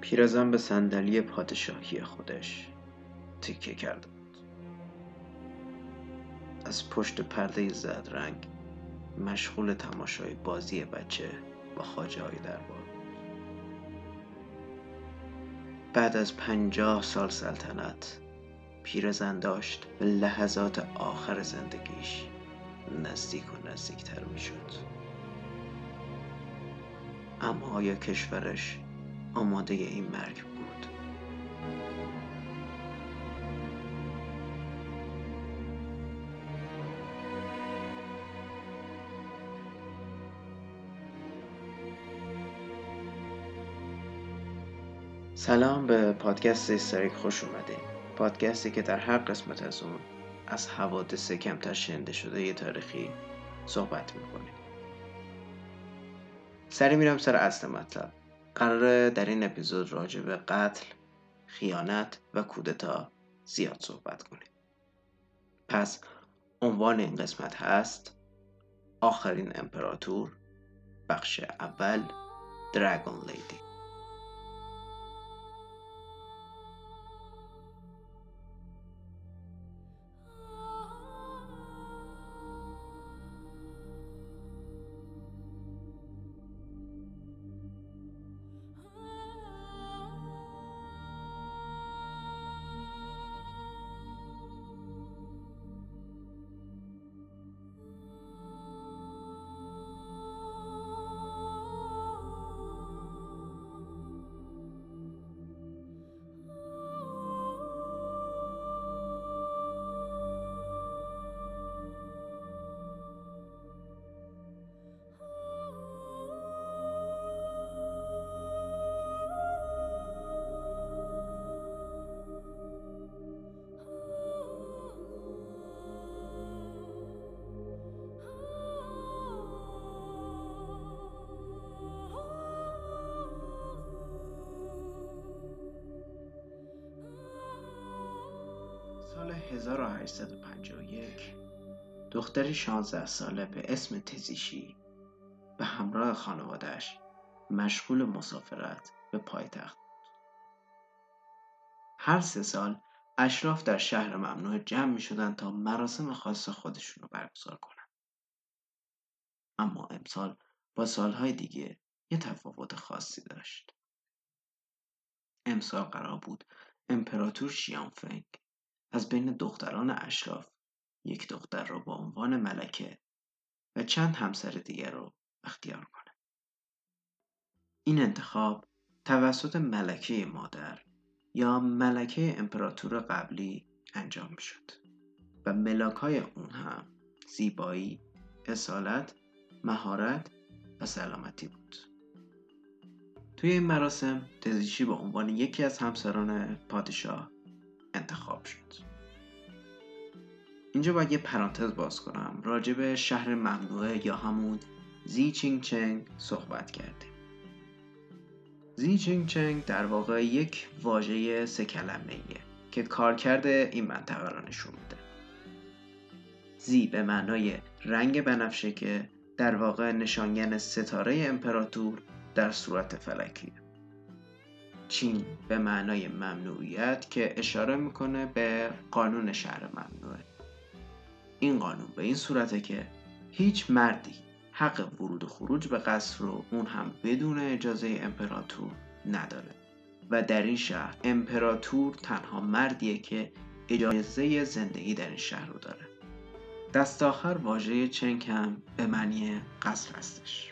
پیرزن به صندلی پادشاهی خودش تکه کرده بود. از پشت پرده زد رنگ مشغول تماشای بازی بچه با خاجه های دربار بعد از پنجاه سال سلطنت پیرزن داشت به لحظات آخر زندگیش نزدیک و نزدیکتر می شد اما آیا کشورش آماده این مرگ بود. سلام به پادکست استاریک خوش اومده پادکستی که در هر قسمت از اون از حوادث کمتر شنده شده یه تاریخی صحبت می‌کنیم. سری میرم سر اصل مطلب. قراره در این اپیزود راجع به قتل خیانت و کودتا زیاد صحبت کنیم. پس عنوان این قسمت هست آخرین امپراتور بخش اول دراگون لیدی 1851 دختری 16 ساله به اسم تزیشی به همراه خانوادش مشغول مسافرت به پایتخت بود. هر سه سال اشراف در شهر ممنوع جمع می شدن تا مراسم خاص خودشون رو برگزار کنن. اما امسال با سالهای دیگه یه تفاوت خاصی داشت. امسال قرار بود امپراتور شیانفنگ از بین دختران اشراف یک دختر را با عنوان ملکه و چند همسر دیگر رو اختیار کنه. این انتخاب توسط ملکه مادر یا ملکه امپراتور قبلی انجام شد و ملاک های اون هم زیبایی، اصالت، مهارت و سلامتی بود. توی این مراسم تزیشی به عنوان یکی از همسران پادشاه انتخاب شد. اینجا باید یه پرانتز باز کنم. راجع به شهر ممنوعه یا همون زی چینگ چنگ صحبت کردیم. زی چینگ چنگ در واقع یک واژه سه کلمه ایه که کارکرد این منطقه را نشون میده. زی به معنای رنگ بنفشه که در واقع نشانگر ستاره امپراتور در صورت فلکیه چین به معنای ممنوعیت که اشاره می‌کنه به قانون شهر ممنوعه. این قانون به این صورته که هیچ مردی حق ورود و خروج به قصر رو اون هم بدون اجازه امپراتور نداره. و در این شهر امپراتور تنها مردیه که اجازه زندگی در این شهر رو داره. دست آخر واژه چنگ هم به معنی قصر هستش.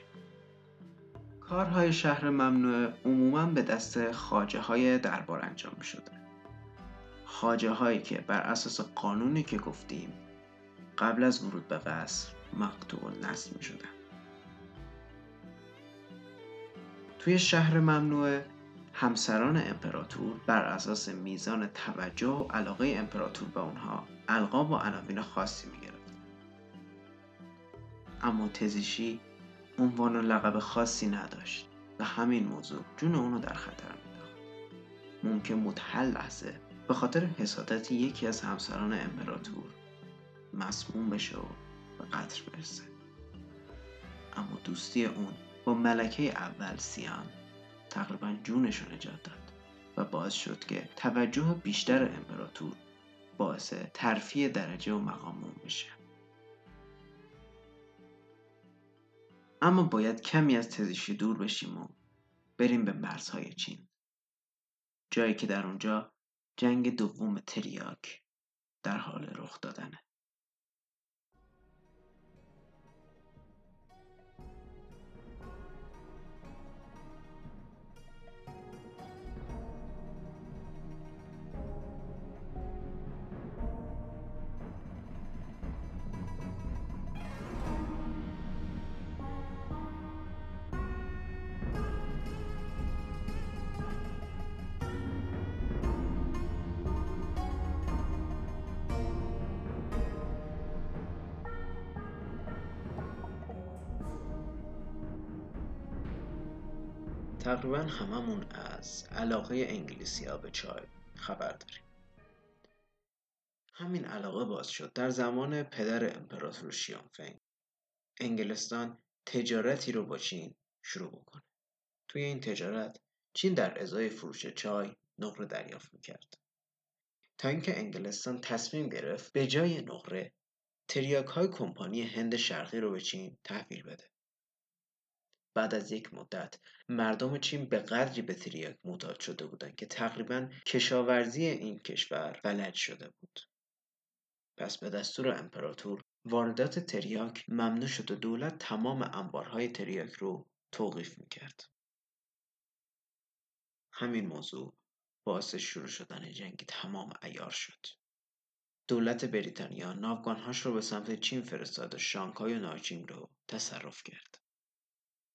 کارهای شهر ممنوع عموما به دست خاجه های دربار انجام می شده. خاجه هایی که بر اساس قانونی که گفتیم قبل از ورود به قصر مقتول نصب می شدن. توی شهر ممنوع همسران امپراتور بر اساس میزان توجه و علاقه امپراتور به اونها القاب و عناوین خاصی می گرفت. اما تزیشی عنوان و لقب خاصی نداشت و همین موضوع جون اونو در خطر مینداخت ممکن بود هر لحظه به خاطر حسادت یکی از همسران امپراتور مسموم بشه و به قتل برسه. اما دوستی اون با ملکه اول سیان تقریبا جونش رو نجات داد و باعث شد که توجه بیشتر امپراتور باعث ترفیع درجه و مقام اون بشه. اما باید کمی از تزیشی دور بشیم و بریم به مرزهای چین. جایی که در اونجا جنگ دوم تریاک در حال رخ دادنه. تقریبا هممون از علاقه انگلیسی ها به چای خبر داریم. همین علاقه باز شد. در زمان پدر امپراتور شیانفنگ انگلستان تجارتی رو با چین شروع بکنه. توی این تجارت چین در ازای فروش چای نقره دریافت می‌کرد. تا اینکه انگلستان تصمیم گرفت به جای نقره تریاک های کمپانی هند شرقی رو به چین تحویل بده. بعد از یک مدت مردم چین به قدری به تریاک معتاد شده بودند که تقریبا کشاورزی این کشور فلج شده بود. پس به دستور امپراتور واردات تریاک ممنوع شد و دولت تمام انبارهای تریاک رو توقیف می‌کرد. همین موضوع باعث شروع شدن جنگ تمام ایار شد. دولت بریتانیا ناوگانهاش رو به سمت چین فرستاد و شانگهای و ناچینگ رو تصرف کرد.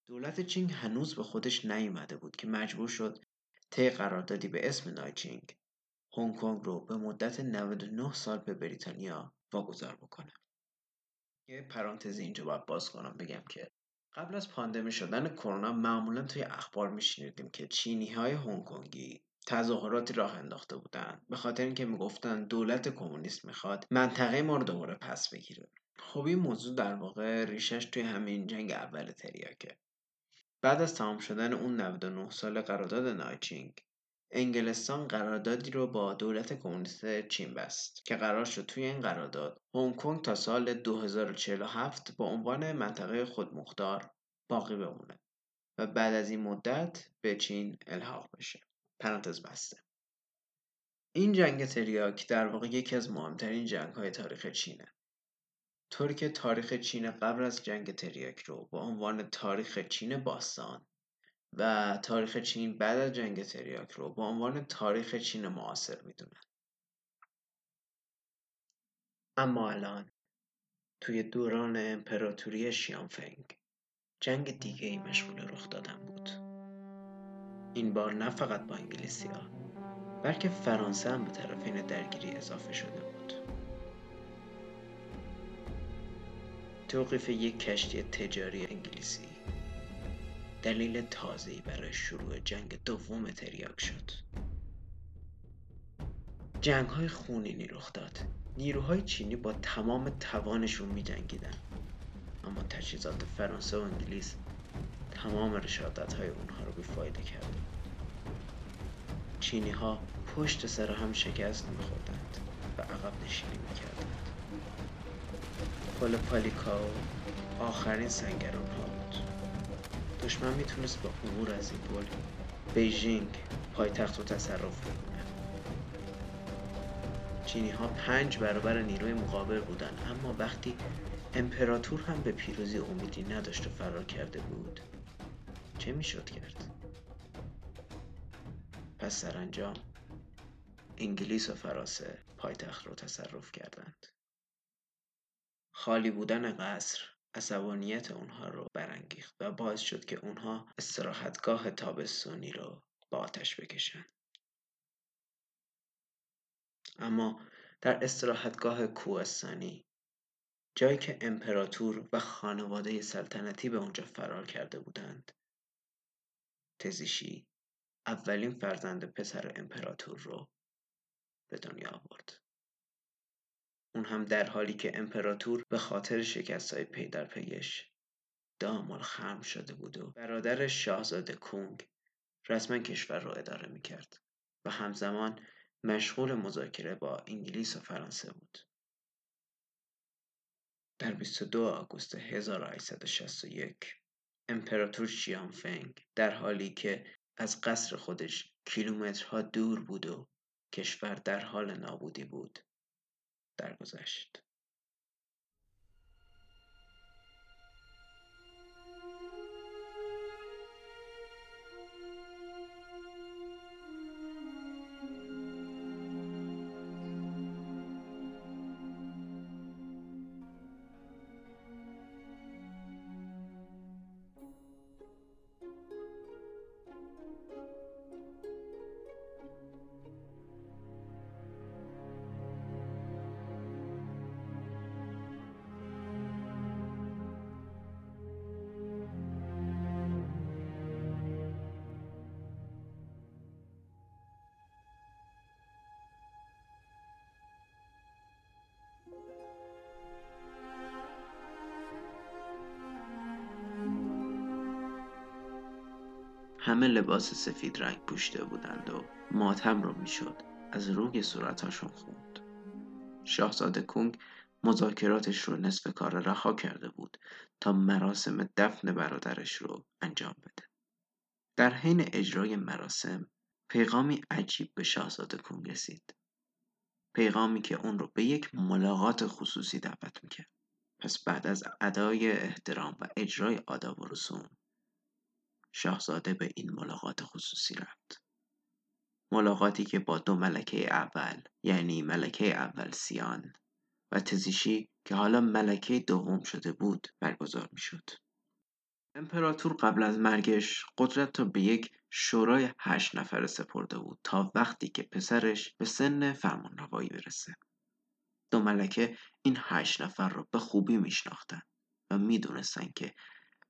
دولت چینگ هنوز به خودش نیومده بود که مجبور شد طی قراردادی به اسم نایچینگ هنگ کنگ رو به مدت 99 سال به بریتانیا واگذار بکنه. یه پرانتز اینجا باید باز کنم بگم که قبل از پاندمی شدن کرونا معمولا توی اخبار میشنیدیم که چینی های هنگ کنگی تظاهراتی راه انداخته بودن. به خاطر اینکه می‌گفتن دولت کمونیست می‌خواد منطقه ما رو دوباره پس بگیره. خب این موضوع در واقع ریشش توی همین جنگ اول تریاکه. بعد از تمام شدن اون 99 سال قرارداد نایچینگ انگلستان قراردادی رو با دولت کمونیست چین بست که قرار شد توی این قرارداد هنگ کنگ تا سال 2047 با عنوان منطقه خودمختار باقی بمونه و بعد از این مدت به چین الحاق بشه. پرانتز بسته. این جنگ تریاک در واقع یکی از مهمترین جنگ های تاریخ چینه. طوری تاریخ چین قبل از جنگ تریاک رو با عنوان تاریخ چین باستان و تاریخ چین بعد از جنگ تریاک رو با عنوان تاریخ چین معاصر می‌دونن. اما الان توی دوران امپراتوری شیانفنگ جنگ دیگه ای مشغول رخ دادن بود. این بار نه فقط با انگلیسی بلکه فرانسه هم به طرف این درگیری اضافه شده بود. توقیف یک کشتی تجاری انگلیسی. دلیل تازه‌ای برای شروع جنگ دوم تریاک شد. جنگ های خونینی رخ داد. نیروهای چینی با تمام توانشون می جنگیدن. اما تجهیزات فرانسه و انگلیس تمام رشادت های اونها رو بیفایده کرد. چینی ها پشت سر هم شکست میخوردند و عقب نشینی می‌کردند. پل پالیکاو آخرین سنگران ها بود. دشمن می‌تونست با عبور از این پل بیژینگ پایتخت رو تصرف بکنه چینی ها پنج برابر نیروی مقابل بودن اما وقتی امپراتور هم به پیروزی امیدی نداشت و فرار کرده بود چه می‌شد کرد؟ پس سرانجام انگلیس و فرانسه پایتخت رو تصرف کردند. خالی بودن قصر عصبانیت اونها رو برانگیخت و باعث شد که اونها استراحتگاه تابستونی رو با آتش بکشن. اما در استراحتگاه کوهستانی جایی که امپراتور و خانواده سلطنتی به اونجا فرار کرده بودند تزیشی اولین فرزند پسر امپراتور رو به دنیا آورد. اون هم در حالی که امپراتور به خاطر شکست های پی در پیش دامال خرم شده بود و برادر شاهزاده کونگ رسما کشور را اداره می‌کرد و همزمان مشغول مذاکره با انگلیس و فرانسه بود. در 22 آگوست 1861 امپراتور شیانفنگ در حالی که از قصر خودش کیلومترها دور بود و کشور در حال نابودی بود درگذشت. همه لباس سفید رنگ پوشیده بودند و ماتم رو می‌شد. از روی صورتاشون خوند. شاهزاده کونگ مذاکراتش رو نصف کار رها کرده بود تا مراسم دفن برادرش رو انجام بده. در حین اجرای مراسم پیغامی عجیب به شاهزاده کونگ رسید. پیغامی که اون رو به یک ملاقات خصوصی دعوت می‌کرد. پس بعد از ادای احترام و اجرای آداب و رسوم شاهزاده به این ملاقات خصوصی رفت ملاقاتی که با دو ملکه اول یعنی ملکه اول سیان و تزیشی که حالا ملکه دوم شده بود برگزار می شد. امپراتور قبل از مرگش قدرت را به یک شورای هشت نفره سپرده بود تا وقتی که پسرش به سن فرمانروایی برسه. دو ملکه این هشت نفر را به خوبی میشناختند و می‌دونستند که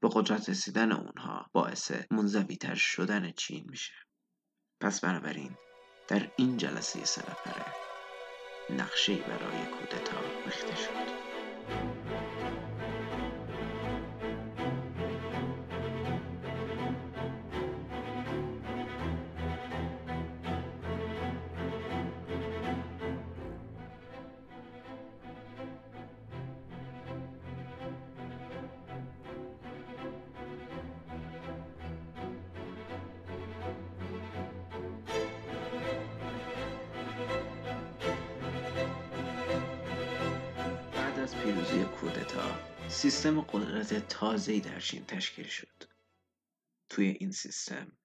به قدرت رسیدن اونها باعث منزویتر شدن چین میشه. پس بنابراین در این جلسه سه نقشه برای کودتا ریخته شد. سیستم قدرت تازه‌ای در چین تشکیل شد. توی این سیستم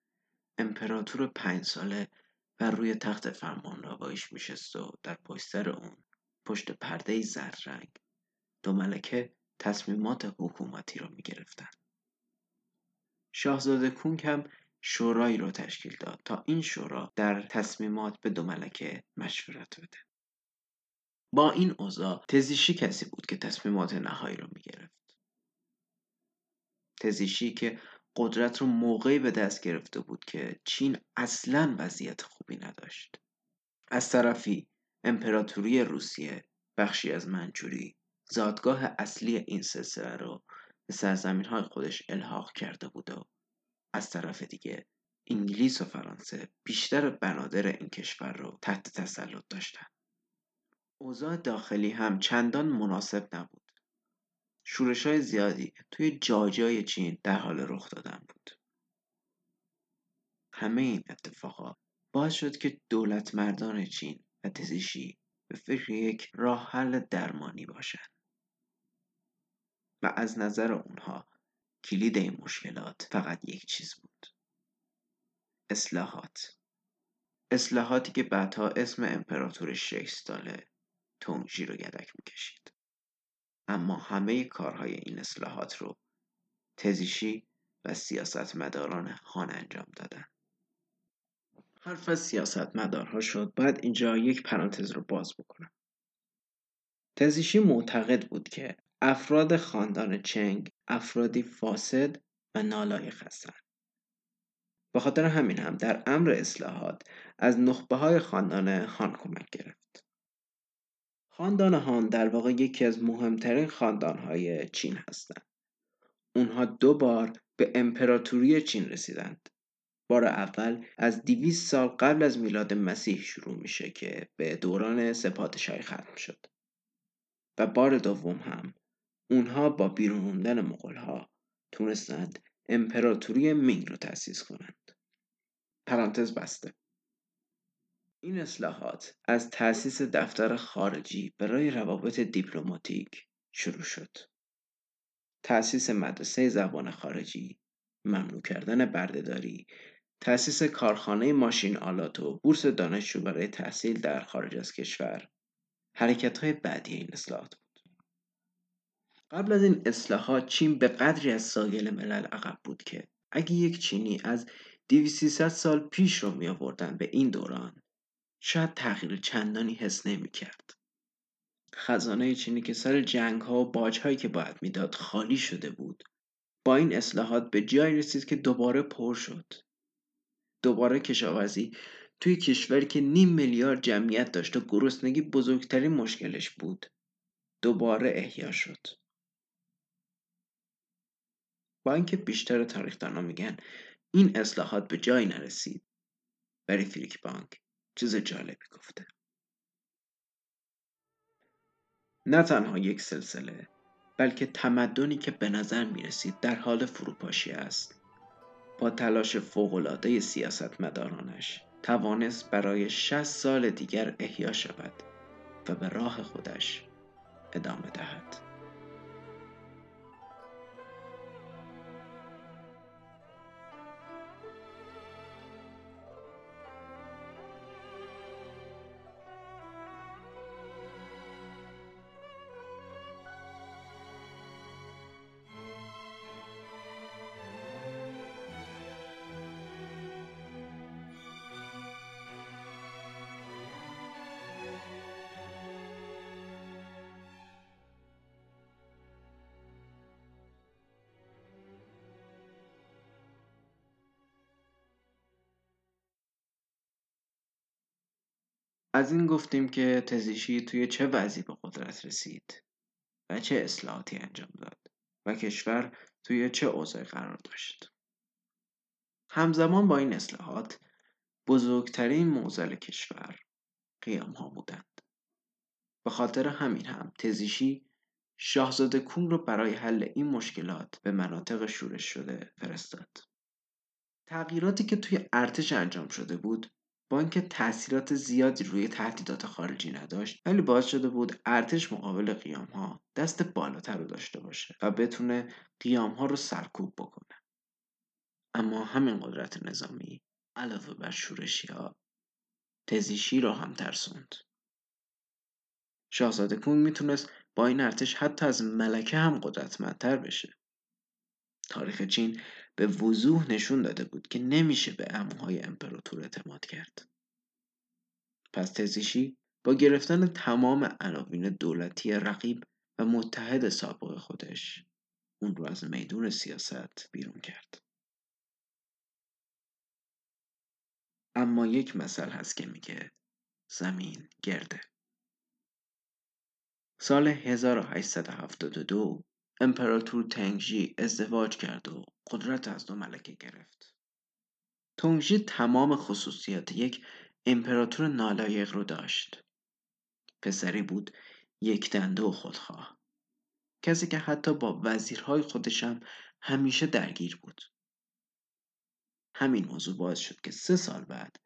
امپراتور پنج ساله بر روی تخت فرمان روایش میشست و در پشتر اون پشت پرده زرد رنگ دو ملکه تصمیمات حکومتی را می گرفتن. شاهزاده کونگ هم شورایی را تشکیل داد تا این شورا در تصمیمات به دو ملکه مشورت بده. با این اوضاع تزیشی کسی بود که تصمیمات نهایی رو می‌گرفت تزیشی که قدرت رو موقعی به دست گرفته بود که چین اصلا وضعیت خوبی نداشت از طرفی امپراتوری روسیه بخشی از منچوری زادگاه اصلی این سلسله رو به سرزمین های خودش الحاق کرده بود و از طرف دیگه انگلیس و فرانسه بیشتر بنادر این کشور رو تحت تسلط داشتند. اوضاع داخلی هم چندان مناسب نبود. های زیادی توی جاجای چین در حال رخ دادن بود. همه این اتفاقات باعث شد که دولت مردان چین و تزیشی به فکر یک راه حل درمانی باشند. و از نظر اونها کلید این مشکلات فقط یک چیز بود. اصلاحات اصلاحاتی که بعدها اسم امپراتور شش ساله تونجی رو یدک می‌کشید اما همه کارهای این اصلاحات رو تزیشی و سیاستمداران خان انجام دادن. حرف از سیاستمدارها شد. باید اینجا یک پرانتز رو باز بکنم. تزیشی معتقد بود که افراد خاندان چنگ افرادی فاسد و نالایق هستند. به خاطر همین هم در امر اصلاحات از نخبه های خاندان خان کمک گرفت. خاندان هان در واقع یکی از مهمترین خاندانهای چین هستند. اونها دو بار به امپراتوری چین رسیدند. بار اول از 200 سال قبل از میلاد مسیح شروع میشه که به دوران سپادشاهی ختم شد و بار دوم هم اونها با بیرون موندن مغولها تونستند امپراتوری مینگ رو تأسیس کنند پرانتز بسته این اصلاحات از تأسیس دفتر خارجی برای روابط دیپلماتیک شروع شد. تأسیس مدرسه زبان خارجی ممنوع کردن بردهداری تأسیس کارخانه ماشین آلات و بورس دانشجو برای تحصیل در خارج از کشور حرکت های بعدی این اصلاحات بود. قبل از این اصلاحات چین به قدری از ساگل ملل عقب بود که اگه یک چینی از 2300 سال پیش رو می آوردن به این دوران شاید تغییر چندانی حس نمی کرد. خزانه چینی که سر جنگ ها و باج هایی که باید می‌داد خالی شده بود. با این اصلاحات به جایی رسید که دوباره پر شد. دوباره کشاورزی توی کشوری که نیم میلیارد جمعیت داشت و گرسنگی بزرگترین مشکلش بود دوباره احیا شد. با اینکه بیشتر تاریخدانا میگن این اصلاحات به جایی نرسید. برای فریک بانک. چیز جالبی گفته. نه تنها یک سلسله بلکه تمدنی که به نظر می رسید در حال فروپاشی است. با تلاش فوقالعاده سیاستمدارانش توانست برای 60 سال دیگر احیا شود و به راه خودش ادامه دهد. از این گفتیم که تزیشی توی چه وضعی به قدرت رسید و چه اصلاحاتی انجام داد و کشور توی چه اوضاعی قرار داشت. همزمان با این اصلاحات بزرگترین موزل کشور قیام ها بودند. به خاطر همین هم تزیشی شاهزاده کون رو برای حل این مشکلات به مناطق شورش شده فرستاد. تغییراتی که توی ارتش انجام شده بود با اینکه تاثیرات زیادی روی تهدیدات خارجی نداشت ولی باعث شده بود ارتش مقابل قیام ها دست بالاتر رو داشته باشه و بتونه قیام ها رو سرکوب بکنه. اما همین قدرت نظامی علاوه بر شورشی ها تزیشی رو هم ترسوند. شاهزاده کونگ می‌تونست با این ارتش حتی از ملکه هم قدرتمندتر بشه. تاریخ چین به وضوح نشون داده بود که نمیشه به اموهای امپراتور اعتماد کرد. پس تزیشی با گرفتن تمام عناوین دولتی رقیب و متحد سابق خودش اون رو از میدون سیاست بیرون کرد. اما یک مثل هست که میگه زمین گرده. سال 1872 امپراتور تنگژی ازدواج کرد و قدرت از دو ملکه گرفت. تونگژی تمام خصوصیات یک امپراتور نالایق رو داشت. پسری بود یک دنده و خودخواه. کسی که حتی با وزیرهای خودشم همیشه درگیر بود. همین موضوع باعث شد که سه سال بعد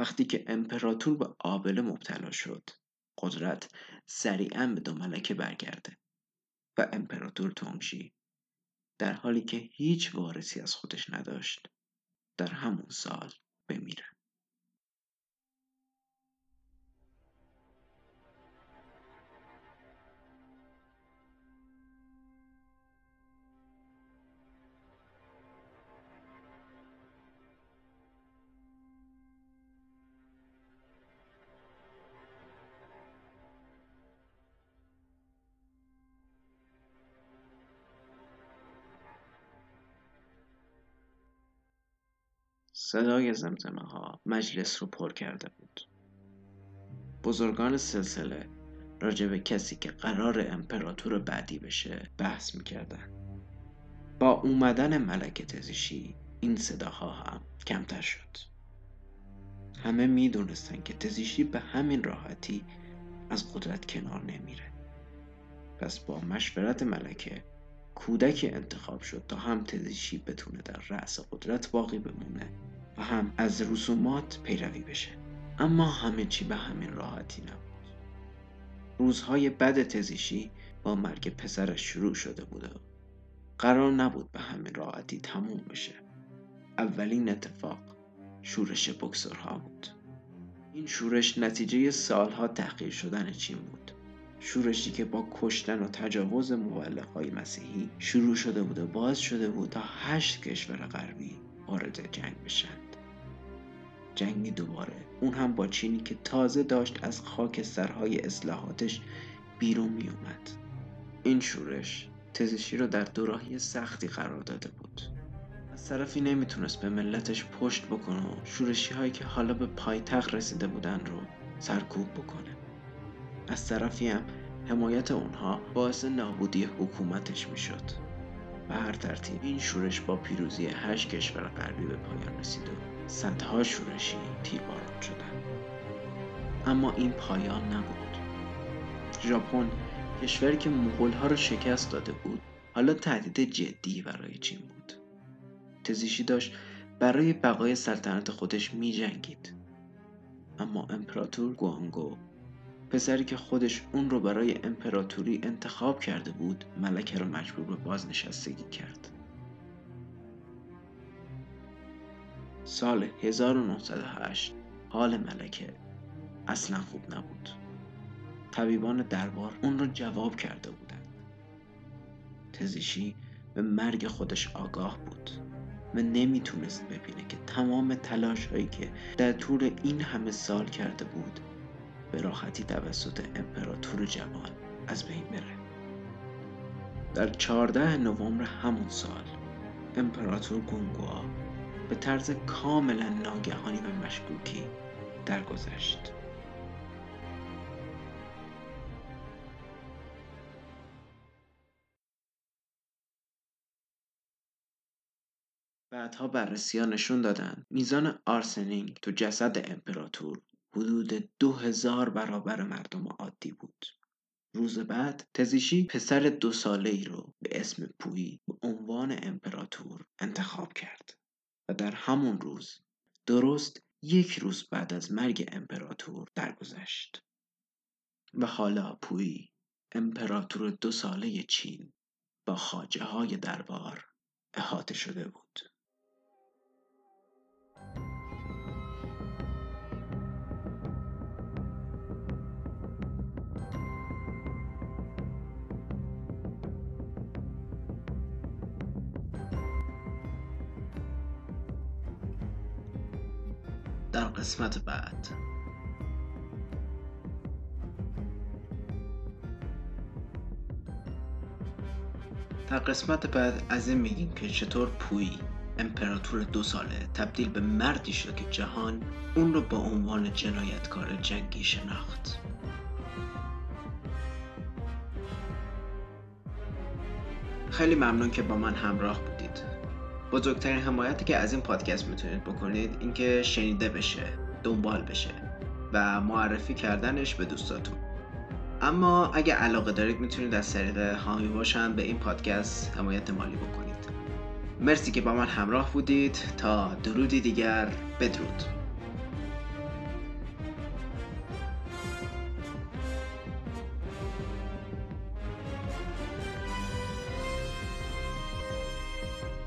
وقتی که امپراتور به آبله مبتلا شد قدرت سریعا به دو ملکه برگرده امپراتور تونگژی در حالی که هیچ وارثی از خودش نداشت در همون سال بمیره صدای زمزمه ها مجلس رو پر کرده بود. بزرگان سلسله راجع به کسی که قرار امپراتور بعدی بشه بحث می‌کردن. با اومدن ملکه تزیشی این صداها هم کمتر شد. همه می‌دونستن که تزیشی به همین راحتی از قدرت کنار نمیره. پس با مشورت ملکه کودکی انتخاب شد تا هم تزیشی بتونه در رأس قدرت باقی بمونه هم از رسومات پیروی بشه. اما همه چی به همین راحتی نبود. روزهای بد تزیشی با مرگ پسرش شروع شده بود قرار نبود به همین راحتی تموم بشه. اولین اتفاق شورش بکسورها بود. این شورش نتیجه سالها تحقیر شدن چین بود. شورشی که با کشتن و تجاوز های مسیحی شروع شده بود و باز شده بود تا هشت کشور غربی وارد جنگ بشند جنگی دوباره. اون هم با چینی که تازه داشت از خاک سرهای اصلاحاتش بیرون می اومد این شورش تزشی رو در دوراهی سختی قرار داده بود. از طرفی نمی‌تونست به ملتش پشت بکنه و شورشی هایی که حالا به پایتخت رسیده بودن رو سرکوب بکنه. از طرفی هم حمایت اونها باعث نابودی حکومتش می‌شد. به هر ترتیب این شورش با پیروزی هشت کشور غربی به پایان رسید و صدها شورشی تیرباران شدند. اما این پایان نبود. ژاپن کشوری که مغول ها را شکست داده بود حالا تهدید جدی برای چین بود. تزیشی داشت برای بقای سلطنت خودش می جنگید اما امپراتور گوانگو پسری که خودش اون رو برای امپراتوری انتخاب کرده بود ملکه رو مجبور به بازنشستگی کرد. سال 1908 حال ملکه اصلا خوب نبود. طبیبان دربار اون رو جواب کرده بودند. تزیشی به مرگ خودش آگاه بود و نمی‌تونست ببینه که تمام تلاش هایی که در طول این همه سال کرده بود به راحتی توسط امپراتور جوان از بین بره. در 14 نوامبر همون سال امپراتور گونگوا به طرز کاملا ناگهانی و مشکوکی درگذشت. بعدها بررسی ها نشون دادن. میزان آرسنینگ تو جسد امپراتور حدود دو هزار برابر مردم عادی بود. روز بعد تزیشی پسر دو ساله ای رو به اسم پویی به عنوان امپراتور انتخاب کرد. در همون روز درست یک روز بعد از مرگ امپراتور درگذشت و حالا پویی امپراتور دو ساله چین با خاجه های دربار احاطه شده بود. قسمت بعد. در قسمت بعد از این میگیم که چطور پوی امپراتور دو ساله تبدیل به مردی شد که جهان اون رو با عنوان جنایتکار جنگی شناخت. خیلی ممنون که با من همراه بودید. بزرگترین حمایتی که از این پادکست می‌تونید بکنید اینکه شنیده بشه دنبال بشه و معرفی کردنش به دوستاتون. اما اگه علاقه دارید می‌تونید از طریق هامی باشن به این پادکست حمایت مالی بکنید. مرسی که با من همراه بودید. تا درودی دیگر بدرود.